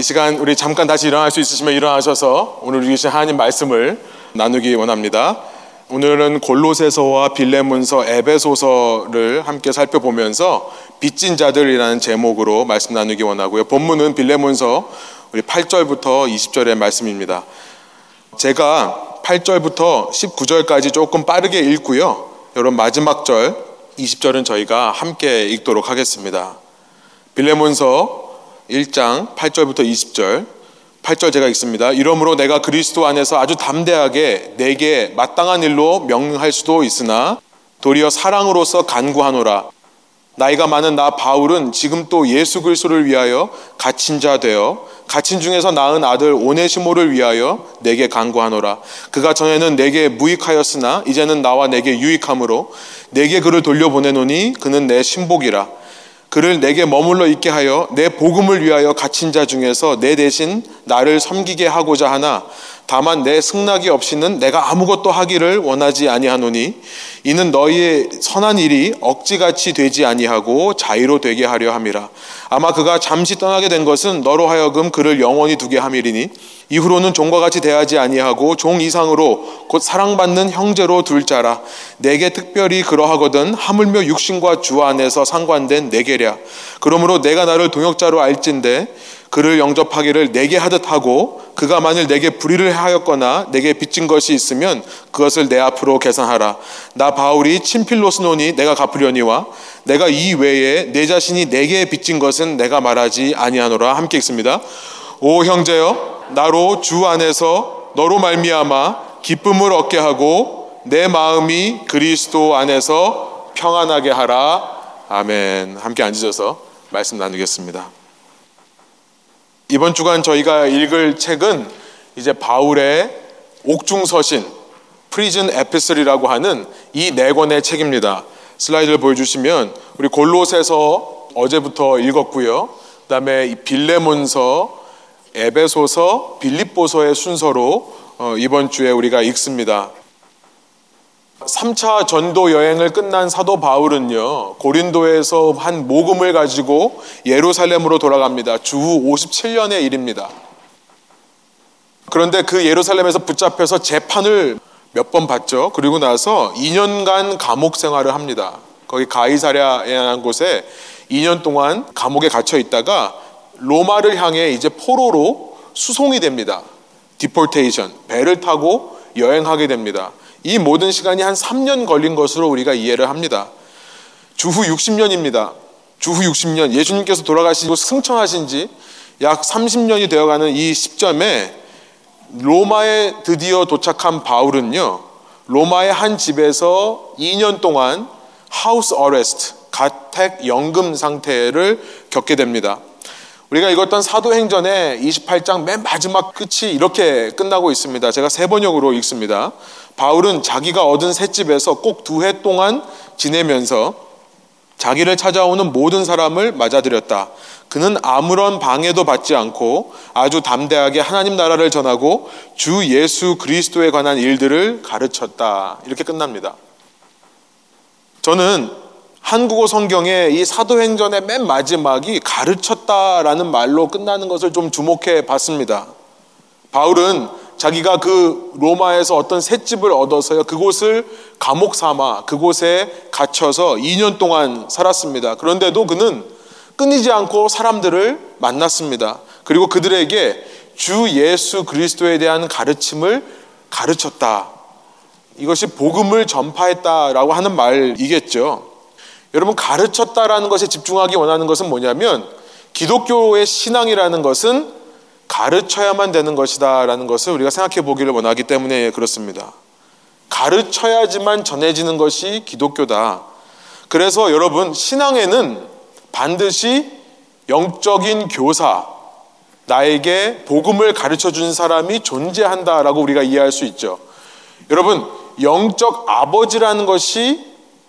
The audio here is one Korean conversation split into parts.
이 시간 우리 잠깐 다시 일어날 수 있으시면 일어나셔서 오늘 주신 하나님 말씀을 나누기 원합니다. 오늘은 골로새서와 빌레문서, 에베소서를 함께 살펴보면서 빚진 자들이라는 제목으로 말씀 나누기 원하고요. 본문은 빌레문서 우리 8절부터 20절의 말씀입니다. 제가 8절부터 19절까지 조금 빠르게 읽고요. 여러분 마지막 절 20절은 저희가 함께 읽도록 하겠습니다. 빌레몬서 1장 8절부터 20절 8절 제가 읽습니다. 이러므로 내가 그리스도 안에서 아주 담대하게 내게 마땅한 일로 명할 수도 있으나 도리어 사랑으로서 간구하노라. 나이가 많은 나 바울은 지금 또 예수 그리스도를 위하여 갇힌 자 되어 갇힌 중에서 낳은 아들 오네시모를 위하여 내게 간구하노라. 그가 전에는 내게 무익하였으나 이제는 나와 내게 유익함으로 내게 그를 돌려보내노니 그는 내 신복이라. 그를 내게 머물러 있게 하여 내 복음을 위하여 갇힌 자 중에서 내 대신 나를 섬기게 하고자 하나 다만 내 승낙이 없이는 내가 아무것도 하기를 원하지 아니하노니 이는 너희의 선한 일이 억지같이 되지 아니하고 자유로 되게 하려 함이라. 아마 그가 잠시 떠나게 된 것은 너로 하여금 그를 영원히 두게 함이리니 이후로는 종과 같이 대하지 아니하고 종 이상으로 곧 사랑받는 형제로 둘 자라. 내게 특별히 그러하거든 하물며 육신과 주 안에서 상관된 내게랴. 그러므로 내가 나를 동역자로 알진대 그를 영접하기를 내게 하듯 하고 그가 만일 내게 불의를 하였거나 내게 빚진 것이 있으면 그것을 내 앞으로 계산하라. 나 바울이 친필로스노니 내가 갚으려니와 내가 이 외에 내 자신이 내게 빚진 것은 내가 말하지 아니하노라. 함께 읽습니다. 오 형제여 나로 주 안에서 너로 말미암아 기쁨을 얻게 하고 내 마음이 그리스도 안에서 평안하게 하라. 아멘. 함께 앉으셔서 말씀 나누겠습니다. 이번 주간 저희가 읽을 책은 이제 바울의 옥중서신 Prison Epistle이라고 하는 이 네 권의 책입니다. 슬라이드를 보여주시면 우리 골로새서 어제부터 읽었고요. 그다음에 빌레몬서, 에베소서, 빌립보서의 순서로 어, 이번 주에 우리가 읽습니다. 3차 전도 여행을 끝난 사도 바울은요, 고린도에서 한 모금을 가지고 예루살렘으로 돌아갑니다. 주후 57년의 일입니다. 그런데 그 예루살렘에서 붙잡혀서 재판을 몇 번 받죠. 그리고 나서 2년간 감옥 생활을 합니다. 거기 가이사랴라는 곳에 2년 동안 감옥에 갇혀 있다가 로마를 향해 이제 포로로 수송이 됩니다. Deportation. 배를 타고 여행하게 됩니다. 이 모든 시간이 한 3년 걸린 것으로 우리가 이해를 합니다. 주후 60년입니다. 주후 60년 예수님께서 돌아가시고 승천하신 지 약 30년이 되어가는 이 시점에 로마에 드디어 도착한 바울은요. 로마의 한 집에서 2년 동안 house arrest, 가택 연금 상태를 겪게 됩니다. 우리가 읽었던 사도행전의 28장 맨 마지막 끝이 이렇게 끝나고 있습니다. 제가 세 번역으로 읽습니다. 바울은 자기가 얻은 셋집에서 꼭 두 해 동안 지내면서 자기를 찾아오는 모든 사람을 맞아들였다. 그는 아무런 방해도 받지 않고 아주 담대하게 하나님 나라를 전하고 주 예수 그리스도에 관한 일들을 가르쳤다. 이렇게 끝납니다. 저는 한국어 성경의 이 사도행전의 맨 마지막이 가르쳤다라는 말로 끝나는 것을 좀 주목해 봤습니다. 바울은 자기가 그 로마에서 어떤 셋집을 얻어서요. 그곳을 감옥 삼아 그곳에 갇혀서 2년 동안 살았습니다. 그런데도 그는 끊이지 않고 사람들을 만났습니다. 그리고 그들에게 주 예수 그리스도에 대한 가르침을 가르쳤다. 이것이 복음을 전파했다라고 하는 말이겠죠. 여러분 가르쳤다라는 것에 집중하기 원하는 것은 뭐냐면 기독교의 신앙이라는 것은 가르쳐야만 되는 것이다라는 것을 우리가 생각해 보기를 원하기 때문에 그렇습니다. 가르쳐야지만 전해지는 것이 기독교다. 그래서 여러분 신앙에는 반드시 영적인 교사, 나에게 복음을 가르쳐 준 사람이 존재한다라고 우리가 이해할 수 있죠. 여러분, 영적 아버지라는 것이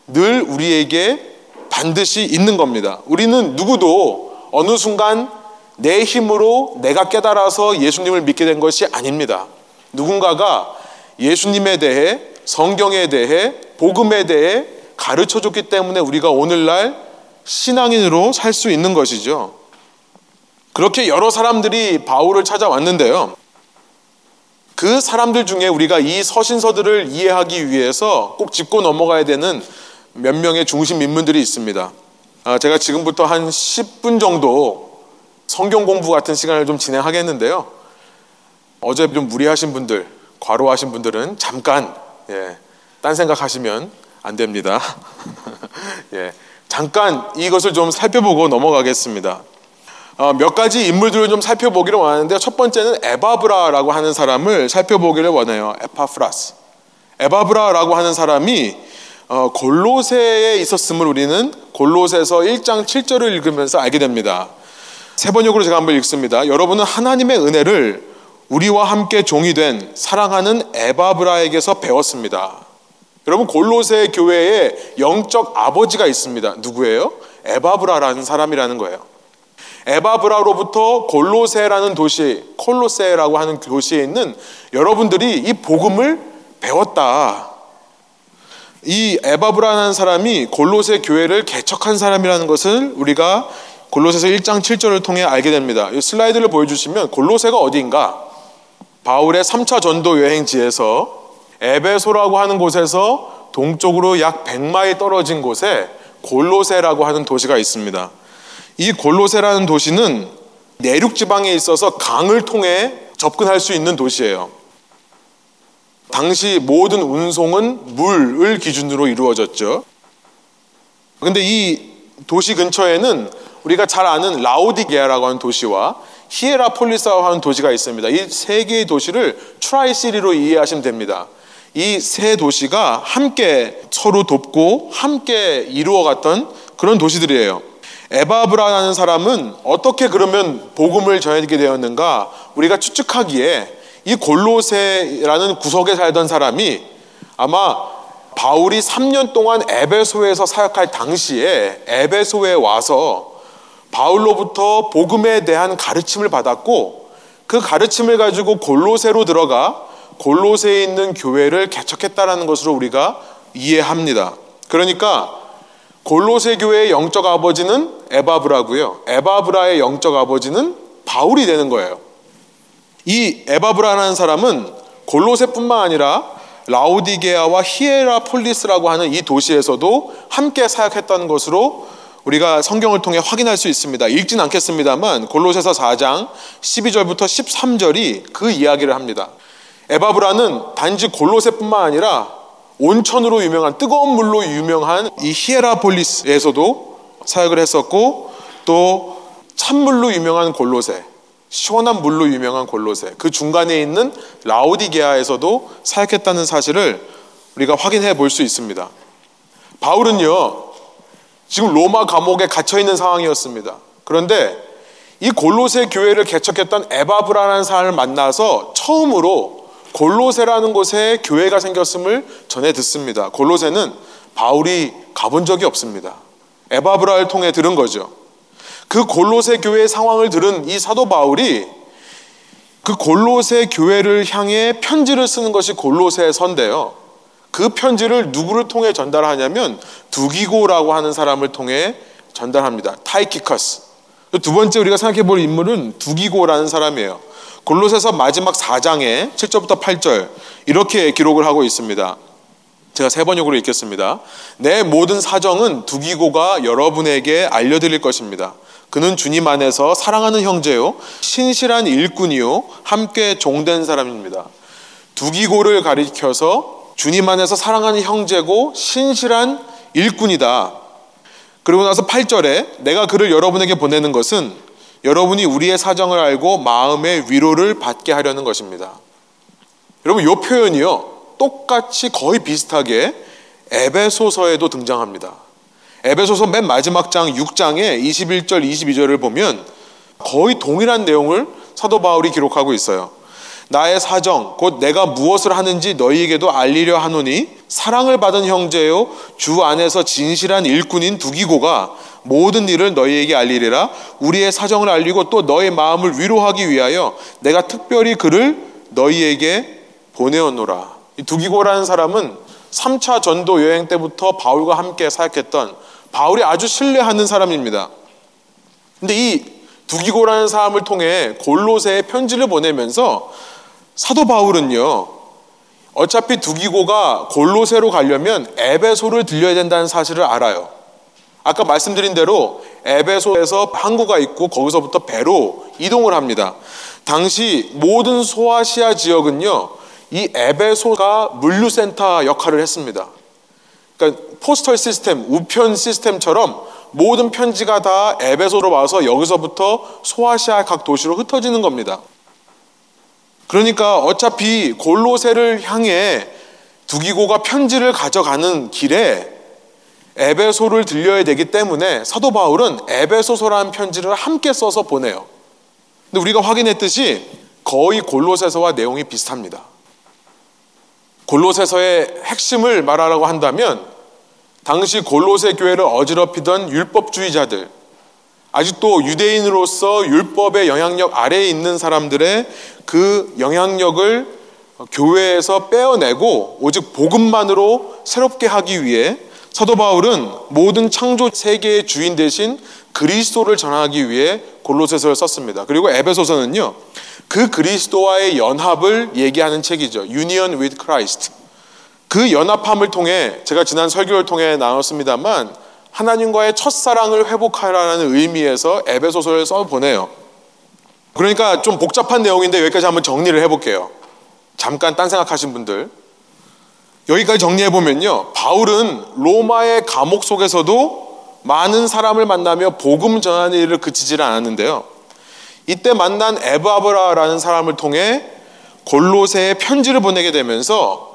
늘 우리에게 반드시 있는 겁니다. 우리는 누구도 어느 순간 내 힘으로 내가 깨달아서 예수님을 믿게 된 것이 아닙니다. 누군가가 예수님에 대해 성경에 대해 복음에 대해 가르쳐 줬기 때문에 우리가 오늘날 신앙인으로 살 수 있는 것이죠. 그렇게 여러 사람들이 바울을 찾아왔는데요. 그 사람들 중에 우리가 이 서신서들을 이해하기 위해서 꼭 짚고 넘어가야 되는 몇 명의 중심 인물들이 있습니다. 아, 제가 지금부터 한 10분 정도 성경 공부 같은 시간을 좀 진행하겠는데요. 어제 좀 무리하신 분들, 과로하신 분들은 잠깐, 예, 딴 생각하시면 안 됩니다. 예, 잠깐 이것을 좀 살펴보고 넘어가겠습니다. 어, 몇 가지 인물들을 좀 살펴보기를 원하는데 첫 번째는 에바브라라고 하는 사람을 살펴보기를 원해요. Epaphras. 에바브라라고 하는 사람이 어, 골로새에 있었음을 우리는 골로새서 1장 7절을 읽으면서 알게 됩니다. 새번역으로 제가 한번 읽습니다. 여러분은 하나님의 은혜를 우리와 함께 종이 된 사랑하는 에바브라에게서 배웠습니다. 여러분 골로새 교회에 영적 아버지가 있습니다. 누구예요? 에바브라라는 사람이라는 거예요. 에바브라로부터 골로세라는 도시, 콜로세라고 하는 도시에 있는 여러분들이 이 복음을 배웠다. 이 에바브라는 사람이 골로세 교회를 개척한 사람이라는 것을 우리가 골로새서 1장 7절을 통해 알게 됩니다. 이 슬라이드를 보여주시면 골로새가 어디인가? 바울의 3차 전도 여행지에서 에베소라고 하는 곳에서 동쪽으로 약 100마일 떨어진 곳에 골로새라고 하는 도시가 있습니다. 이 골로새라는 도시는 내륙 지방에 있어서 강을 통해 접근할 수 있는 도시예요. 당시 모든 운송은 물을 기준으로 이루어졌죠. 근데 이 도시 근처에는 우리가 잘 아는 라오디게아라고 하는 도시와 히에라폴리스라고 하는 도시가 있습니다. 이 세 개의 도시를 tri-city로 이해하시면 됩니다. 이 세 도시가 함께 서로 돕고 함께 이루어갔던 그런 도시들이에요. 에바브라라는 사람은 어떻게 그러면 복음을 전해지게 되었는가? 우리가 추측하기에 이 골로세라는 구석에 살던 사람이 아마 바울이 3년 동안 에베소에서 사역할 당시에 에베소에 와서 바울로부터 복음에 대한 가르침을 받았고 그 가르침을 가지고 골로세로 들어가 골로세에 있는 교회를 개척했다라는 것으로 우리가 이해합니다. 그러니까 골로새 교회의 영적 아버지는 에바브라고요. 에바브라의 영적 아버지는 바울이 되는 거예요. 이 에바브라라는 사람은 골로새뿐만 아니라 라우디게아와 히에라폴리스라고 하는 이 도시에서도 함께 사역했다는 것으로 우리가 성경을 통해 확인할 수 있습니다. 읽진 않겠습니다만 골로새서 4장 12절부터 13절이 그 이야기를 합니다. 에바브라는 단지 골로새뿐만 아니라 온천으로 유명한 뜨거운 물로 유명한 이 히에라폴리스에서도 사역을 했었고 또 찬물로 유명한 골로새 시원한 물로 유명한 골로새 그 중간에 있는 라오디게아에서도 사역했다는 사실을 우리가 확인해 볼 수 있습니다. 바울은요 지금 로마 감옥에 갇혀 있는 상황이었습니다. 그런데 이 골로새 교회를 개척했던 에바브라라는 사람을 만나서 처음으로 골로세라는 곳에 교회가 생겼음을 전해 듣습니다. 골로세는 바울이 가본 적이 없습니다. 에바브라를 통해 들은 거죠. 그 골로세 교회의 상황을 들은 이 사도 바울이 그 골로세 교회를 향해 편지를 쓰는 것이 골로세 선데요. 그 편지를 누구를 통해 전달하냐면 두기고라고 하는 사람을 통해 전달합니다. 타이키커스. 두 번째 우리가 생각해 볼 인물은 두기고라는 사람이에요. 골로새서 마지막 4장에 7절부터 8절 이렇게 기록을 하고 있습니다. 제가 세 번역으로 읽겠습니다. 내 모든 사정은 두기고가 여러분에게 알려드릴 것입니다. 그는 주님 안에서 사랑하는 형제요, 신실한 일꾼이요, 함께 종된 사람입니다. 두기고를 가리켜서 주님 안에서 사랑하는 형제고 신실한 일꾼이다. 그리고 나서 8절에 내가 그를 여러분에게 보내는 것은 여러분이 우리의 사정을 알고 마음의 위로를 받게 하려는 것입니다. 여러분, 이 표현이요. 똑같이 거의 비슷하게 에베소서에도 등장합니다. 에베소서 맨 마지막 장 6장에 21절, 22절을 보면 거의 동일한 내용을 사도 바울이 기록하고 있어요. 나의 사정, 곧 내가 무엇을 하는지 너희에게도 알리려 하노니 사랑을 받은 형제요, 주 안에서 진실한 일꾼인 두기고가 모든 일을 너희에게 알리리라 우리의 사정을 알리고 또 너의 마음을 위로하기 위하여 내가 특별히 그를 너희에게 보내었노라. 이 두기고라는 사람은 3차 전도 여행 때부터 바울과 함께 사역했던 바울이 아주 신뢰하는 사람입니다. 근데 이 두기고라는 사람을 통해 골로새에 편지를 보내면서 사도 바울은요. 어차피 두기고가 골로새로 가려면 에베소를 들려야 된다는 사실을 알아요. 아까 말씀드린 대로 에베소에서 항구가 있고 거기서부터 배로 이동을 합니다. 당시 모든 소아시아 지역은요, 이 에베소가 물류센터 역할을 했습니다. 그러니까 포스털 시스템, 우편 시스템처럼 모든 편지가 다 에베소로 와서 여기서부터 소아시아 각 도시로 흩어지는 겁니다. 그러니까 어차피 골로새를 향해 두기고가 편지를 가져가는 길에 에베소를 들려야 되기 때문에 사도 바울은 에베소서라는 편지를 함께 써서 보내요. 근데 우리가 확인했듯이 거의 골로새서와 내용이 비슷합니다. 골로새서의 핵심을 말하라고 한다면 당시 골로새 교회를 어지럽히던 율법주의자들, 아직도 유대인으로서 율법의 영향력 아래에 있는 사람들의 그 영향력을 교회에서 빼어내고 오직 복음만으로 새롭게 하기 위해 사도 바울은 모든 창조 세계의 주인 대신 그리스도를 전하기 위해 골로새서를 썼습니다. 그리고 에베소서는요. 그 그리스도와의 연합을 얘기하는 책이죠. Union with Christ. 그 연합함을 통해 제가 지난 설교를 통해 나눴습니다만 하나님과의 첫사랑을 회복하라는 의미에서 에베소서를 써 보내요. 그러니까 좀 복잡한 내용인데 여기까지 한번 정리를 해볼게요. 잠깐 딴 생각하신 분들 여기까지 정리해 보면요. 바울은 로마의 감옥 속에서도 많은 사람을 만나며 복음 전하는 일을 그치지를 않았는데요. 이때 만난 에바브라라는 사람을 통해 골로새에 편지를 보내게 되면서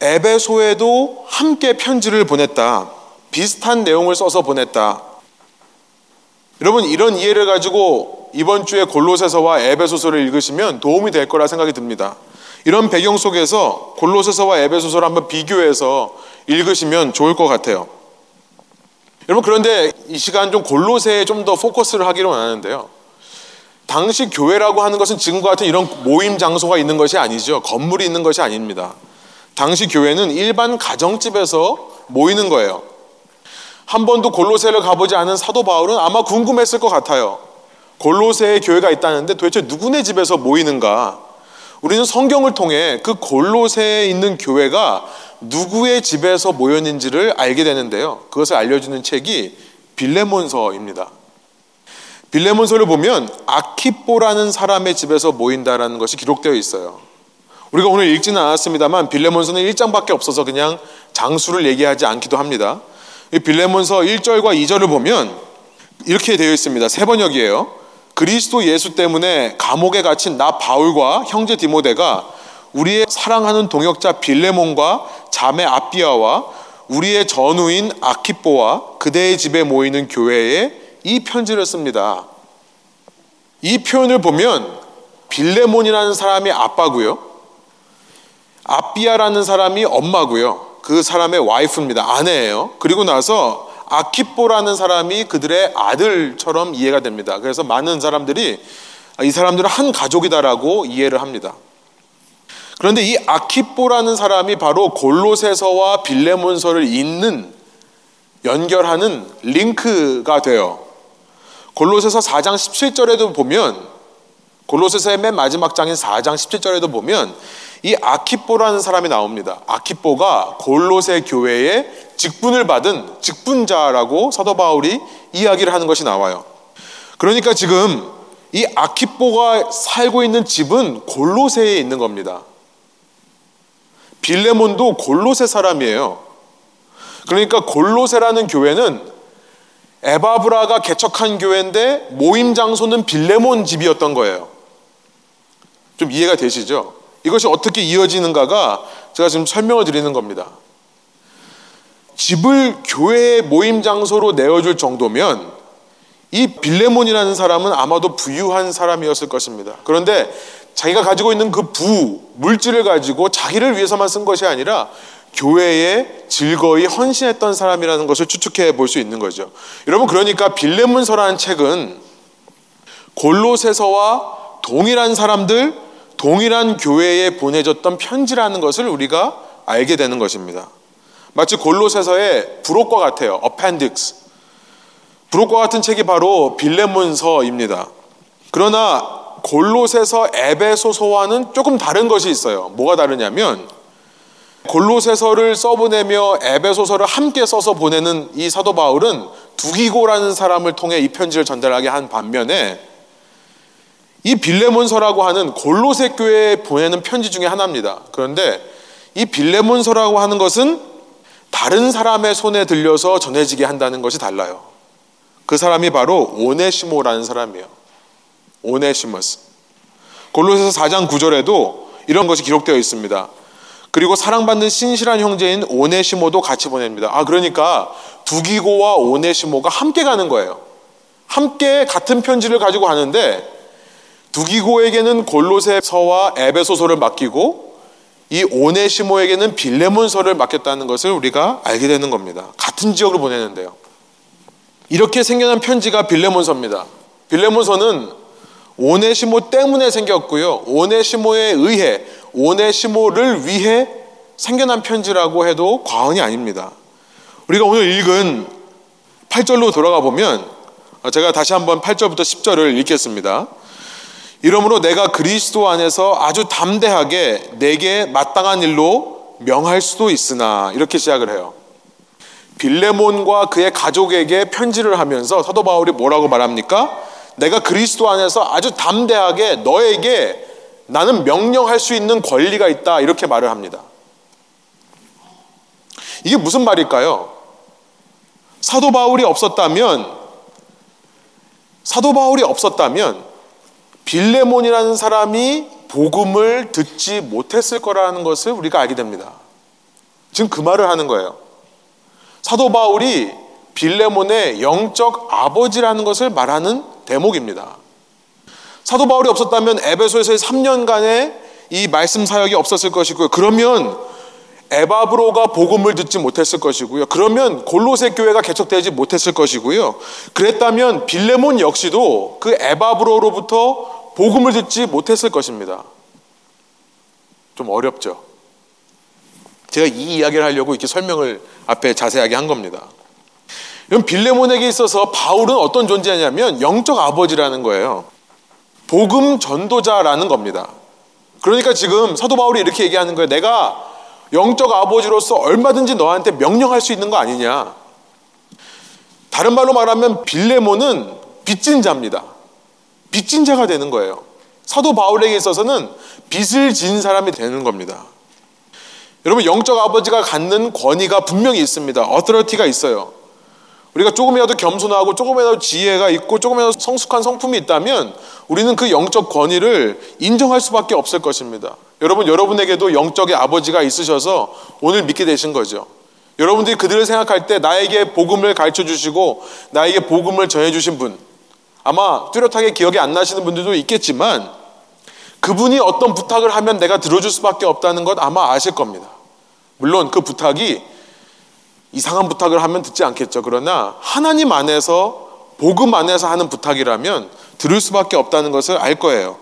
에베소에도 함께 편지를 보냈다. 비슷한 내용을 써서 보냈다. 여러분 이런 이해를 가지고 이번 주에 골로새서와 에베소서를 읽으시면 도움이 될 거라 생각이 듭니다. 이런 배경 속에서 골로새서와 에베소서를 한번 비교해서 읽으시면 좋을 것 같아요. 여러분 그런데 이 시간 좀 골로새에 좀 더 포커스를 하기를 원하는데요. 당시 교회라고 하는 것은 지금과 같은 이런 모임 장소가 있는 것이 아니죠. 건물이 있는 것이 아닙니다. 당시 교회는 일반 가정집에서 모이는 거예요. 한 번도 골로새를 가보지 않은 사도 바울은 아마 궁금했을 것 같아요. 골로새에 교회가 있다는데 도대체 누구네 집에서 모이는가? 우리는 성경을 통해 그 골로새에 있는 교회가 누구의 집에서 모였는지를 알게 되는데요. 그것을 알려주는 책이 빌레몬서입니다. 빌레몬서를 보면 아키뽀라는 사람의 집에서 모인다라는 것이 기록되어 있어요. 우리가 오늘 읽지는 않았습니다만 빌레몬서는 1장밖에 없어서 그냥 장수를 얘기하지 않기도 합니다. 이 빌레몬서 1절과 2절을 보면 이렇게 되어 있습니다. 세 번역이에요. 그리스도 예수 때문에 감옥에 갇힌 나 바울과 형제 디모데가 우리의 사랑하는 동역자 빌레몬과 자매 아비아와 우리의 전우인 아키뽀와 그대의 집에 모이는 교회에 이 편지를 씁니다. 이 표현을 보면 빌레몬이라는 사람이 아빠고요. 아비아라는 사람이 엄마고요. 그 사람의 와이프입니다. 아내예요. 그리고 나서 아키뽀라는 사람이 그들의 아들처럼 이해가 됩니다. 그래서 많은 사람들이 이 사람들은 한 가족이다라고 이해를 합니다. 그런데 이 아키뽀라는 사람이 바로 골로새서와 빌레몬서를 잇는 연결하는 링크가 돼요. 골로새서 4장 17절에도 보면 골로새서의 맨 마지막 장인 4장 17절에도 보면 이 아키뽀라는 사람이 나옵니다. 아키뽀가 골로새 교회의 직분을 받은 직분자라고 사도 바울이 이야기를 하는 것이 나와요. 그러니까 지금 이 아키뽀가 살고 있는 집은 골로새에 있는 겁니다. 빌레몬도 골로새 사람이에요. 그러니까 골로새라는 교회는 에바브라가 개척한 교회인데 모임 장소는 빌레몬 집이었던 거예요. 좀 이해가 되시죠? 이것이 어떻게 이어지는가가 제가 지금 설명을 드리는 겁니다. 집을 교회의 모임 장소로 내어줄 정도면 이 빌레몬이라는 사람은 아마도 부유한 사람이었을 것입니다. 그런데 자기가 가지고 있는 그 부, 물질을 가지고 자기를 위해서만 쓴 것이 아니라 교회에 즐거이 헌신했던 사람이라는 것을 추측해 볼 수 있는 거죠. 여러분, 그러니까 빌레몬서라는 책은 골로새서와 동일한 사람들, 동일한 교회에 보내졌던 편지라는 것을 우리가 알게 되는 것입니다. 마치 골로새서의 부록과 같아요. appendix. 부록과 같은 책이 바로 빌레몬서입니다. 그러나 골로새서 에베소서와는 조금 다른 것이 있어요. 뭐가 다르냐면 골로새서를 써보내며 에베소서를 함께 써서 보내는 이 사도 바울은 두기고라는 사람을 통해 이 편지를 전달하게 한 반면에 이 빌레몬서라고 하는 골로새 교회에 보내는 편지 중에 하나입니다. 그런데 이 빌레몬서라고 하는 것은 다른 사람의 손에 들려서 전해지게 한다는 것이 달라요. 그 사람이 바로 오네시모라는 사람이에요. 오네시머스. 골로새서 4장 9절에도 이런 것이 기록되어 있습니다. 그리고 사랑받는 신실한 형제인 오네시모도 같이 보냅니다. 아 그러니까 두기고와 오네시모가 함께 가는 거예요. 함께 같은 편지를 가지고 가는데 두기고에게는 골로새서와 에베소서를 맡기고 이 오네시모에게는 빌레몬서를 맡겼다는 것을 우리가 알게 되는 겁니다. 같은 지역으로 보내는데요. 이렇게 생겨난 편지가 빌레몬서입니다. 빌레몬서는 오네시모 때문에 생겼고요. 오네시모에 의해 오네시모를 위해 생겨난 편지라고 해도 과언이 아닙니다. 우리가 오늘 읽은 8절로 돌아가 보면 제가 다시 한번 8절부터 10절을 읽겠습니다. 이러므로 내가 그리스도 안에서 아주 담대하게 내게 마땅한 일로 명할 수도 있으나 이렇게 시작을 해요. 빌레몬과 그의 가족에게 편지를 하면서 사도 바울이 뭐라고 말합니까? 내가 그리스도 안에서 아주 담대하게 너에게 나는 명령할 수 있는 권리가 있다 이렇게 말을 합니다. 이게 무슨 말일까요? 사도 바울이 없었다면 사도 바울이 없었다면 빌레몬이라는 사람이 복음을 듣지 못했을 거라는 것을 우리가 알게 됩니다. 지금 그 말을 하는 거예요. 사도 바울이 빌레몬의 영적 아버지라는 것을 말하는 대목입니다. 사도 바울이 없었다면 에베소에서의 3년간의 이 말씀 사역이 없었을 것이고요. 그러면 에바브로가 복음을 듣지 못했을 것이고요. 그러면 골로새 교회가 개척되지 못했을 것이고요. 그랬다면 빌레몬 역시도 그 에바브로로부터 복음을 듣지 못했을 것입니다. 좀 어렵죠. 제가 이 이야기를 하려고 이렇게 설명을 앞에 자세하게 한 겁니다. 그럼 빌레몬에게 있어서 바울은 어떤 존재냐면 영적 아버지라는 거예요. 복음 전도자라는 겁니다. 그러니까 지금 사도 바울이 이렇게 얘기하는 거예요. 내가 영적 아버지로서 얼마든지 너한테 명령할 수 있는 거 아니냐. 다른 말로 말하면 빌레몬은 빚진 자입니다. 빚진 자가 되는 거예요. 사도 바울에게 있어서는 빚을 진 사람이 되는 겁니다. 여러분 영적 아버지가 갖는 권위가 분명히 있습니다. 어떠리티가 있어요. 우리가 조금이라도 겸손하고 조금이라도 지혜가 있고 조금이라도 성숙한 성품이 있다면 우리는 그 영적 권위를 인정할 수밖에 없을 것입니다. 여러분 여러분에게도 영적의 아버지가 있으셔서 오늘 믿게 되신 거죠. 여러분들이 그들을 생각할 때 나에게 복음을 가르쳐 주시고 나에게 복음을 전해 주신 분 아마 뚜렷하게 기억이 안 나시는 분들도 있겠지만 그분이 어떤 부탁을 하면 내가 들어줄 수밖에 없다는 것 아마 아실 겁니다. 물론 그 부탁이 이상한 부탁을 하면 듣지 않겠죠. 그러나 하나님 안에서 복음 안에서 하는 부탁이라면 들을 수밖에 없다는 것을 알 거예요.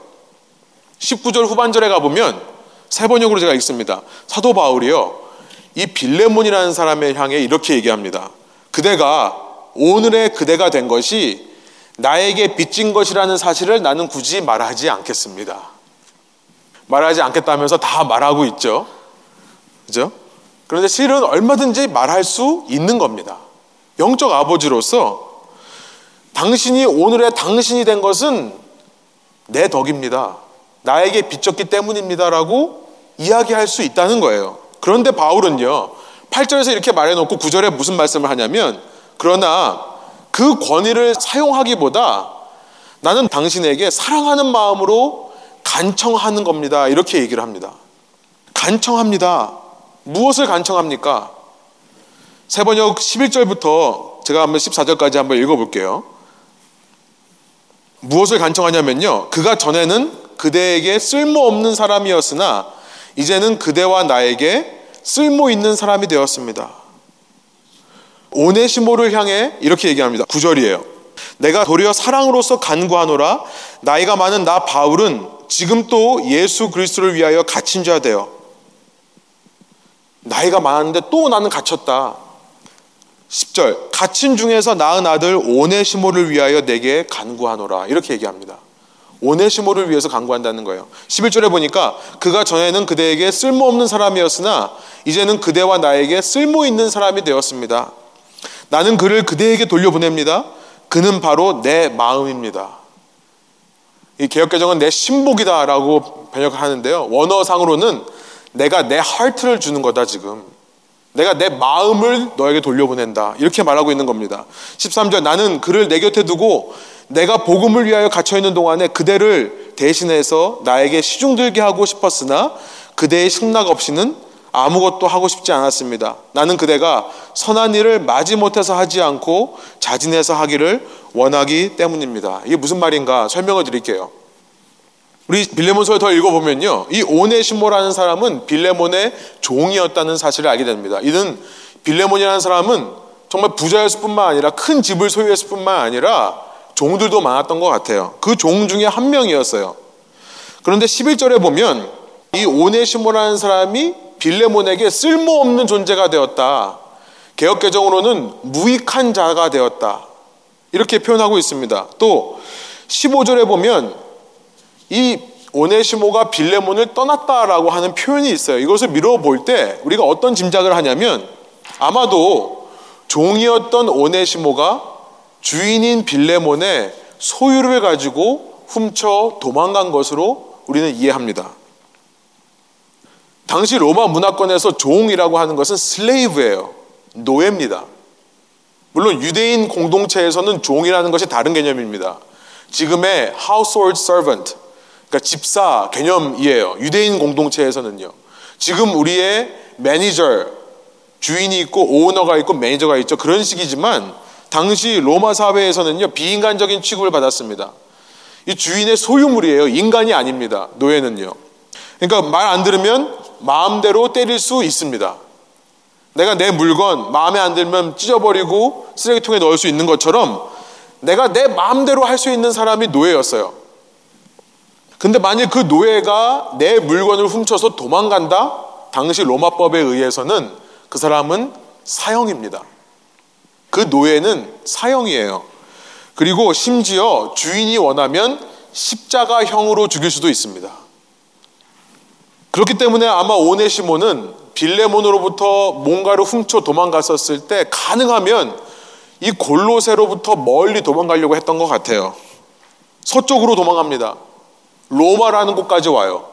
19절 후반절에 가보면 세 번역으로 제가 읽습니다. 사도 바울이요. 이 빌레몬이라는 사람을 향해 이렇게 얘기합니다. 그대가 오늘의 그대가 된 것이 나에게 빚진 것이라는 사실을 나는 굳이 말하지 않겠습니다. 말하지 않겠다면서 다 말하고 있죠. 그죠? 그런데 실은 얼마든지 말할 수 있는 겁니다. 영적 아버지로서 당신이 오늘의 당신이 된 것은 내 덕입니다. 나에게 빚졌기 때문입니다라고 이야기할 수 있다는 거예요. 그런데 바울은요, 8절에서 이렇게 말해놓고 9절에 무슨 말씀을 하냐면, 그러나 그 권위를 사용하기보다 나는 당신에게 사랑하는 마음으로 간청하는 겁니다. 이렇게 얘기를 합니다. 간청합니다. 무엇을 간청합니까? 세번역 11절부터 제가 한번 14절까지 한번 읽어볼게요. 무엇을 간청하냐면요. 그가 전에는 그대에게 쓸모없는 사람이었으나 이제는 그대와 나에게 쓸모 있는 사람이 되었습니다. 오네시모를 향해 이렇게 얘기합니다. 9절이에요. 내가 도리어 사랑으로서 간구하노라 나이가 많은 나 바울은 지금 또 예수 그리스도를 위하여 갇힌 자 되어 나이가 많은데 또 나는 갇혔다. 10절 갇힌 중에서 낳은 아들 오네시모를 위하여 내게 간구하노라 이렇게 얘기합니다. 오네시모를 위해서 간구한다는 거예요. 11절에 보니까 그가 전에는 그대에게 쓸모없는 사람이었으나 이제는 그대와 나에게 쓸모 있는 사람이 되었습니다. 나는 그를 그대에게 돌려보냅니다. 그는 바로 내 마음입니다. 이 개혁개정은 내 신복이다라고 번역하는데요. 원어상으로는 내가 내 하트를 주는 거다 지금. 내가 내 마음을 너에게 돌려보낸다. 이렇게 말하고 있는 겁니다. 13절 나는 그를 내 곁에 두고 내가 복음을 위하여 갇혀 있는 동안에 그대를 대신해서 나에게 시중 들게 하고 싶었으나 그대의 승낙 없이는 아무것도 하고 싶지 않았습니다. 나는 그대가 선한 일을 마지못해서 하지 않고 자진해서 하기를 원하기 때문입니다. 이게 무슨 말인가 설명을 드릴게요. 우리 빌레몬서를 더 읽어보면요. 이 오네시모라는 사람은 빌레몬의 종이었다는 사실을 알게 됩니다. 이는 빌레몬이라는 사람은 정말 부자였을 뿐만 아니라 큰 집을 소유했을 뿐만 아니라 종들도 많았던 것 같아요. 그 종 중에 한 명이었어요. 그런데 11절에 보면 이 오네시모라는 사람이 빌레몬에게 쓸모없는 존재가 되었다. 개혁개정으로는 무익한 자가 되었다. 이렇게 표현하고 있습니다. 또 15절에 보면 이 오네시모가 빌레몬을 떠났다라고 하는 표현이 있어요. 이것을 미뤄볼 때 우리가 어떤 짐작을 하냐면 아마도 종이었던 오네시모가 주인인 빌레몬의 소유를 가지고 훔쳐 도망간 것으로 우리는 이해합니다. 당시 로마 문화권에서 종이라고 하는 것은 slave예요. 노예입니다. 물론 유대인 공동체에서는 종이라는 것이 다른 개념입니다. 지금의 household servant, 그러니까 집사 개념이에요. 유대인 공동체에서는요. 지금 우리의 매니저, 주인이 있고 오너가 있고 매니저가 있죠. 그런 식이지만 당시 로마 사회에서는요 비인간적인 취급을 받았습니다. 이 주인의 소유물이에요. 인간이 아닙니다. 노예는요. 그러니까 말 안 들으면 마음대로 때릴 수 있습니다. 내가 내 물건 마음에 안 들면 찢어버리고 쓰레기통에 넣을 수 있는 것처럼 내가 내 마음대로 할 수 있는 사람이 노예였어요. 근데 만일 그 노예가 내 물건을 훔쳐서 도망간다? 당시 로마법에 의해서는 그 사람은 사형입니다. 그 노예는 사형이에요. 그리고 심지어 주인이 원하면 십자가형으로 죽일 수도 있습니다. 그렇기 때문에 아마 오네시모는 빌레몬으로부터 뭔가를 훔쳐 도망갔었을 때 가능하면 이 골로새로부터 멀리 도망가려고 했던 것 같아요. 서쪽으로 도망갑니다. 로마라는 곳까지 와요.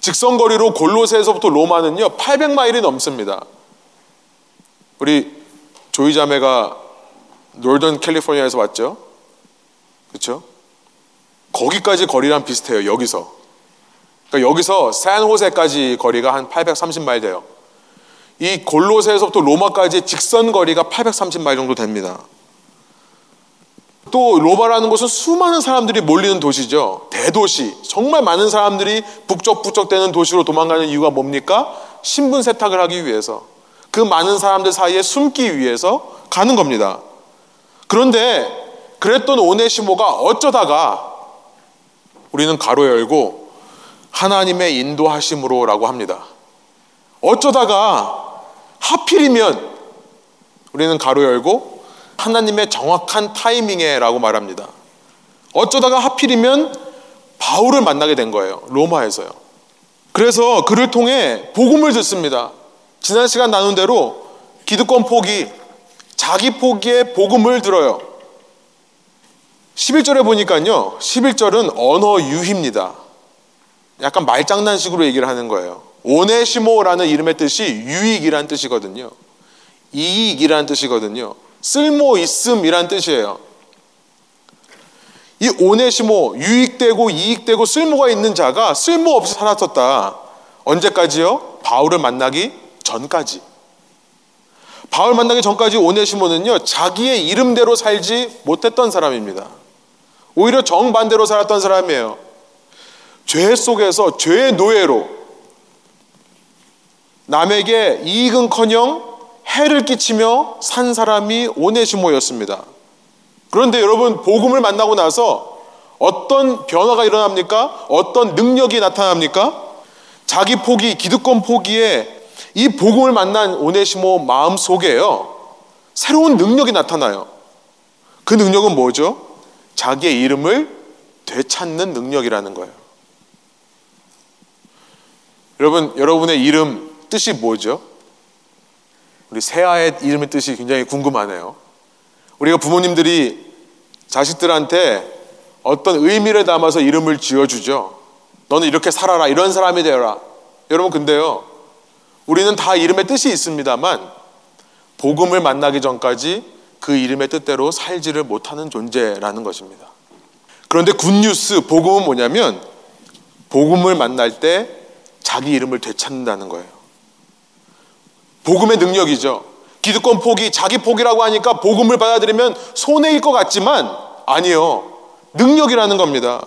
직선거리로 골로새에서부터 로마는요 800마일이 넘습니다. 우리 조이 자매가 노던 캘리포니아에서 왔죠. 그렇죠? 거기까지 거리랑 비슷해요. 여기서. 그러니까 여기서 샌호세까지 거리가 한 830마일 돼요. 이 골로새에서부터 로마까지 직선 거리가 830마일 정도 됩니다. 또 로마라는 곳은 수많은 사람들이 몰리는 도시죠. 대도시. 정말 많은 사람들이 북적북적대는 도시로 도망가는 이유가 뭡니까? 신분 세탁을 하기 위해서. 그 많은 사람들 사이에 숨기 위해서 가는 겁니다. 그런데 그랬던 오네시모가 어쩌다가 우리는 가로 열고 하나님의 인도하심으로라고 합니다. 어쩌다가 하필이면 우리는 가로 열고 하나님의 정확한 타이밍에라고 말합니다. 어쩌다가 하필이면 바울을 만나게 된 거예요. 로마에서요. 그래서 그를 통해 복음을 듣습니다. 지난 시간 나눈 대로 기득권 포기, 자기 포기의 복음을 들어요. 11절에 보니까요. 11절은 언어 유희입니다. 약간 말장난식으로 얘기를 하는 거예요. 오네시모라는 이름의 뜻이 유익이란 뜻이거든요. 이익이란 뜻이거든요. 쓸모 있음이란 뜻이에요. 이 오네시모 유익되고 이익되고 쓸모가 있는 자가 쓸모 없이 살았었다. 언제까지요? 바울을 만나기 전까지. 바울 만나기 전까지 오네시모는요, 자기의 이름대로 살지 못했던 사람입니다. 오히려 정반대로 살았던 사람이에요. 죄 속에서 죄의 노예로 남에게 이익은커녕 해를 끼치며 산 사람이 오네시모였습니다. 그런데 여러분 복음을 만나고 나서 어떤 변화가 일어납니까? 어떤 능력이 나타납니까? 자기 포기, 기득권 포기에 이 복음을 만난 오네시모 마음 속에요. 새로운 능력이 나타나요. 그 능력은 뭐죠? 자기의 이름을 되찾는 능력이라는 거예요. 여러분, 여러분의 이름 뜻이 뭐죠? 우리 세아의 이름의 뜻이 굉장히 궁금하네요. 우리가 부모님들이 자식들한테 어떤 의미를 담아서 이름을 지어주죠. 너는 이렇게 살아라. 이런 사람이 되어라. 여러분, 근데요. 우리는 다 이름의 뜻이 있습니다만, 복음을 만나기 전까지 그 이름의 뜻대로 살지를 못하는 존재라는 것입니다. 그런데 굿뉴스, 복음은 뭐냐면, 복음을 만날 때 자기 이름을 되찾는다는 거예요. 복음의 능력이죠. 기득권 포기, 자기 포기라고 하니까 복음을 받아들이면 손해일 것 같지만 아니요. 능력이라는 겁니다.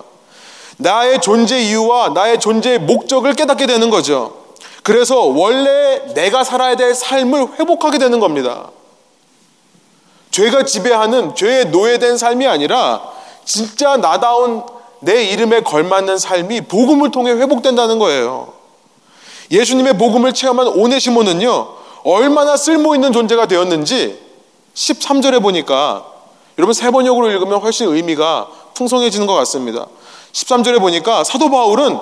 나의 존재 이유와 나의 존재의 목적을 깨닫게 되는 거죠. 그래서 원래 내가 살아야 될 삶을 회복하게 되는 겁니다. 죄가 지배하는 죄에 노예된 삶이 아니라 진짜 나다운 내 이름에 걸맞는 삶이 복음을 통해 회복된다는 거예요. 예수님의 복음을 체험한 오네시모는요, 얼마나 쓸모 있는 존재가 되었는지 13절에 보니까 여러분 세 번역으로 읽으면 훨씬 의미가 풍성해지는 것 같습니다. 13절에 보니까 사도 바울은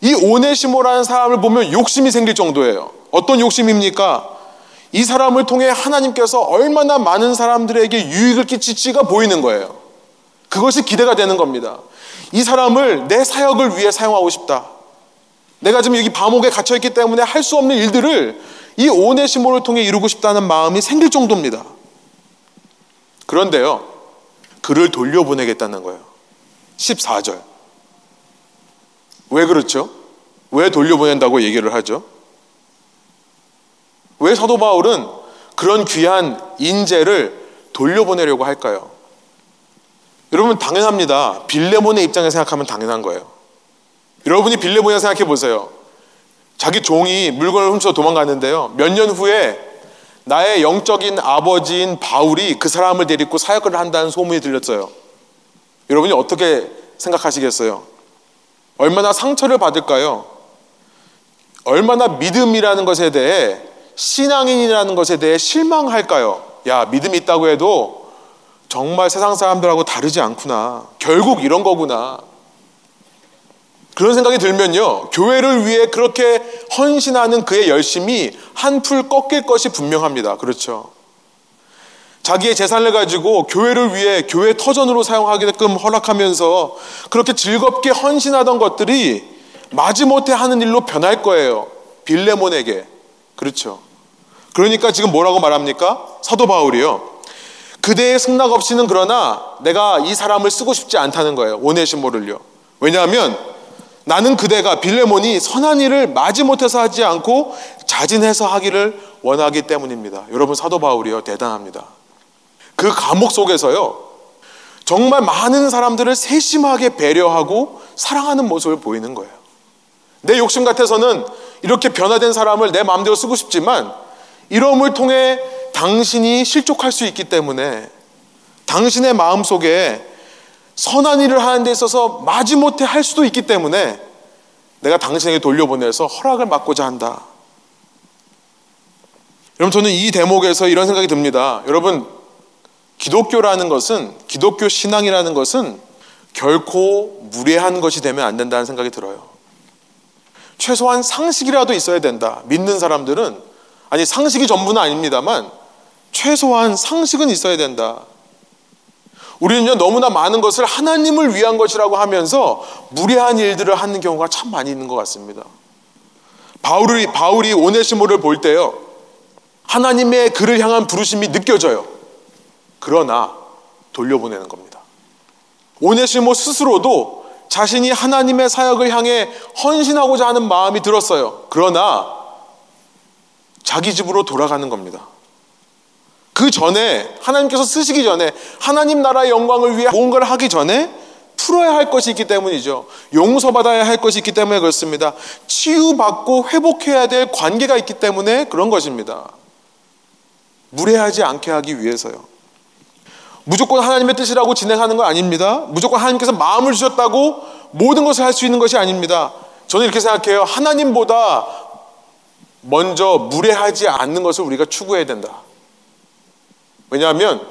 이 오네시모라는 사람을 보면 욕심이 생길 정도예요. 어떤 욕심입니까? 이 사람을 통해 하나님께서 얼마나 많은 사람들에게 유익을 끼칠지가 보이는 거예요. 그것이 기대가 되는 겁니다. 이 사람을 내 사역을 위해 사용하고 싶다. 내가 지금 여기 감옥에 갇혀있기 때문에 할 수 없는 일들을 이 오네시모를 통해 이루고 싶다는 마음이 생길 정도입니다. 그런데요, 그를 돌려보내겠다는 거예요. 14절. 왜 그렇죠? 왜 돌려보낸다고 얘기를 하죠? 왜 사도 바울은 그런 귀한 인재를 돌려보내려고 할까요? 여러분 당연합니다. 빌레몬의 입장에 생각하면 당연한 거예요. 여러분이 빌레몬에 생각해 보세요. 자기 종이 물건을 훔쳐 도망갔는데요. 몇 년 후에 나의 영적인 아버지인 바울이 그 사람을 데리고 사역을 한다는 소문이 들렸어요. 여러분이 어떻게 생각하시겠어요? 얼마나 상처를 받을까요? 얼마나 믿음이라는 것에 대해 신앙인이라는 것에 대해 실망할까요? 야, 믿음이 있다고 해도 정말 세상 사람들하고 다르지 않구나. 결국 이런 거구나. 그런 생각이 들면요. 교회를 위해 그렇게 헌신하는 그의 열심이 한풀 꺾일 것이 분명합니다. 그렇죠. 자기의 재산을 가지고 교회를 위해 교회 터전으로 사용하게끔 허락하면서 그렇게 즐겁게 헌신하던 것들이 마지못해 하는 일로 변할 거예요. 빌레몬에게. 그렇죠. 그러니까 지금 뭐라고 말합니까? 사도 바울이요. 그대의 승낙 없이는 그러나 내가 이 사람을 쓰고 싶지 않다는 거예요. 오네시모를요. 왜냐하면 나는 그대가 빌레몬이 선한 일을 마지못해서 하지 않고 자진해서 하기를 원하기 때문입니다. 여러분 사도 바울이요 대단합니다. 그 감옥 속에서요 정말 많은 사람들을 세심하게 배려하고 사랑하는 모습을 보이는 거예요. 내 욕심 같아서는 이렇게 변화된 사람을 내 마음대로 쓰고 싶지만 이러을 통해 당신이 실족할 수 있기 때문에 당신의 마음 속에 선한 일을 하는 데 있어서 마지못해 할 수도 있기 때문에 내가 당신에게 돌려보내서 허락을 받고자 한다. 여러분 저는 이 대목에서 이런 생각이 듭니다. 여러분 기독교라는 것은 기독교 신앙이라는 것은 결코 무례한 것이 되면 안 된다는 생각이 들어요. 최소한 상식이라도 있어야 된다. 믿는 사람들은 아니 상식이 전부는 아닙니다만 최소한 상식은 있어야 된다. 우리는요, 너무나 많은 것을 하나님을 위한 것이라고 하면서 무례한 일들을 하는 경우가 참 많이 있는 것 같습니다. 바울이, 바울이 오네시모를 볼 때요, 하나님의 그를 향한 부르심이 느껴져요. 그러나 돌려보내는 겁니다. 오네시모 스스로도 자신이 하나님의 사역을 향해 헌신하고자 하는 마음이 들었어요. 그러나 자기 집으로 돌아가는 겁니다. 그 전에 하나님께서 쓰시기 전에 하나님 나라의 영광을 위해 뭔가를 하기 전에 풀어야 할 것이 있기 때문이죠. 용서받아야 할 것이 있기 때문에 그렇습니다. 치유받고 회복해야 될 관계가 있기 때문에 그런 것입니다. 무례하지 않게 하기 위해서요. 무조건 하나님의 뜻이라고 진행하는 건 아닙니다. 무조건 하나님께서 마음을 주셨다고 모든 것을 할 수 있는 것이 아닙니다. 저는 이렇게 생각해요. 하나님보다 먼저 무례하지 않는 것을 우리가 추구해야 된다. 왜냐하면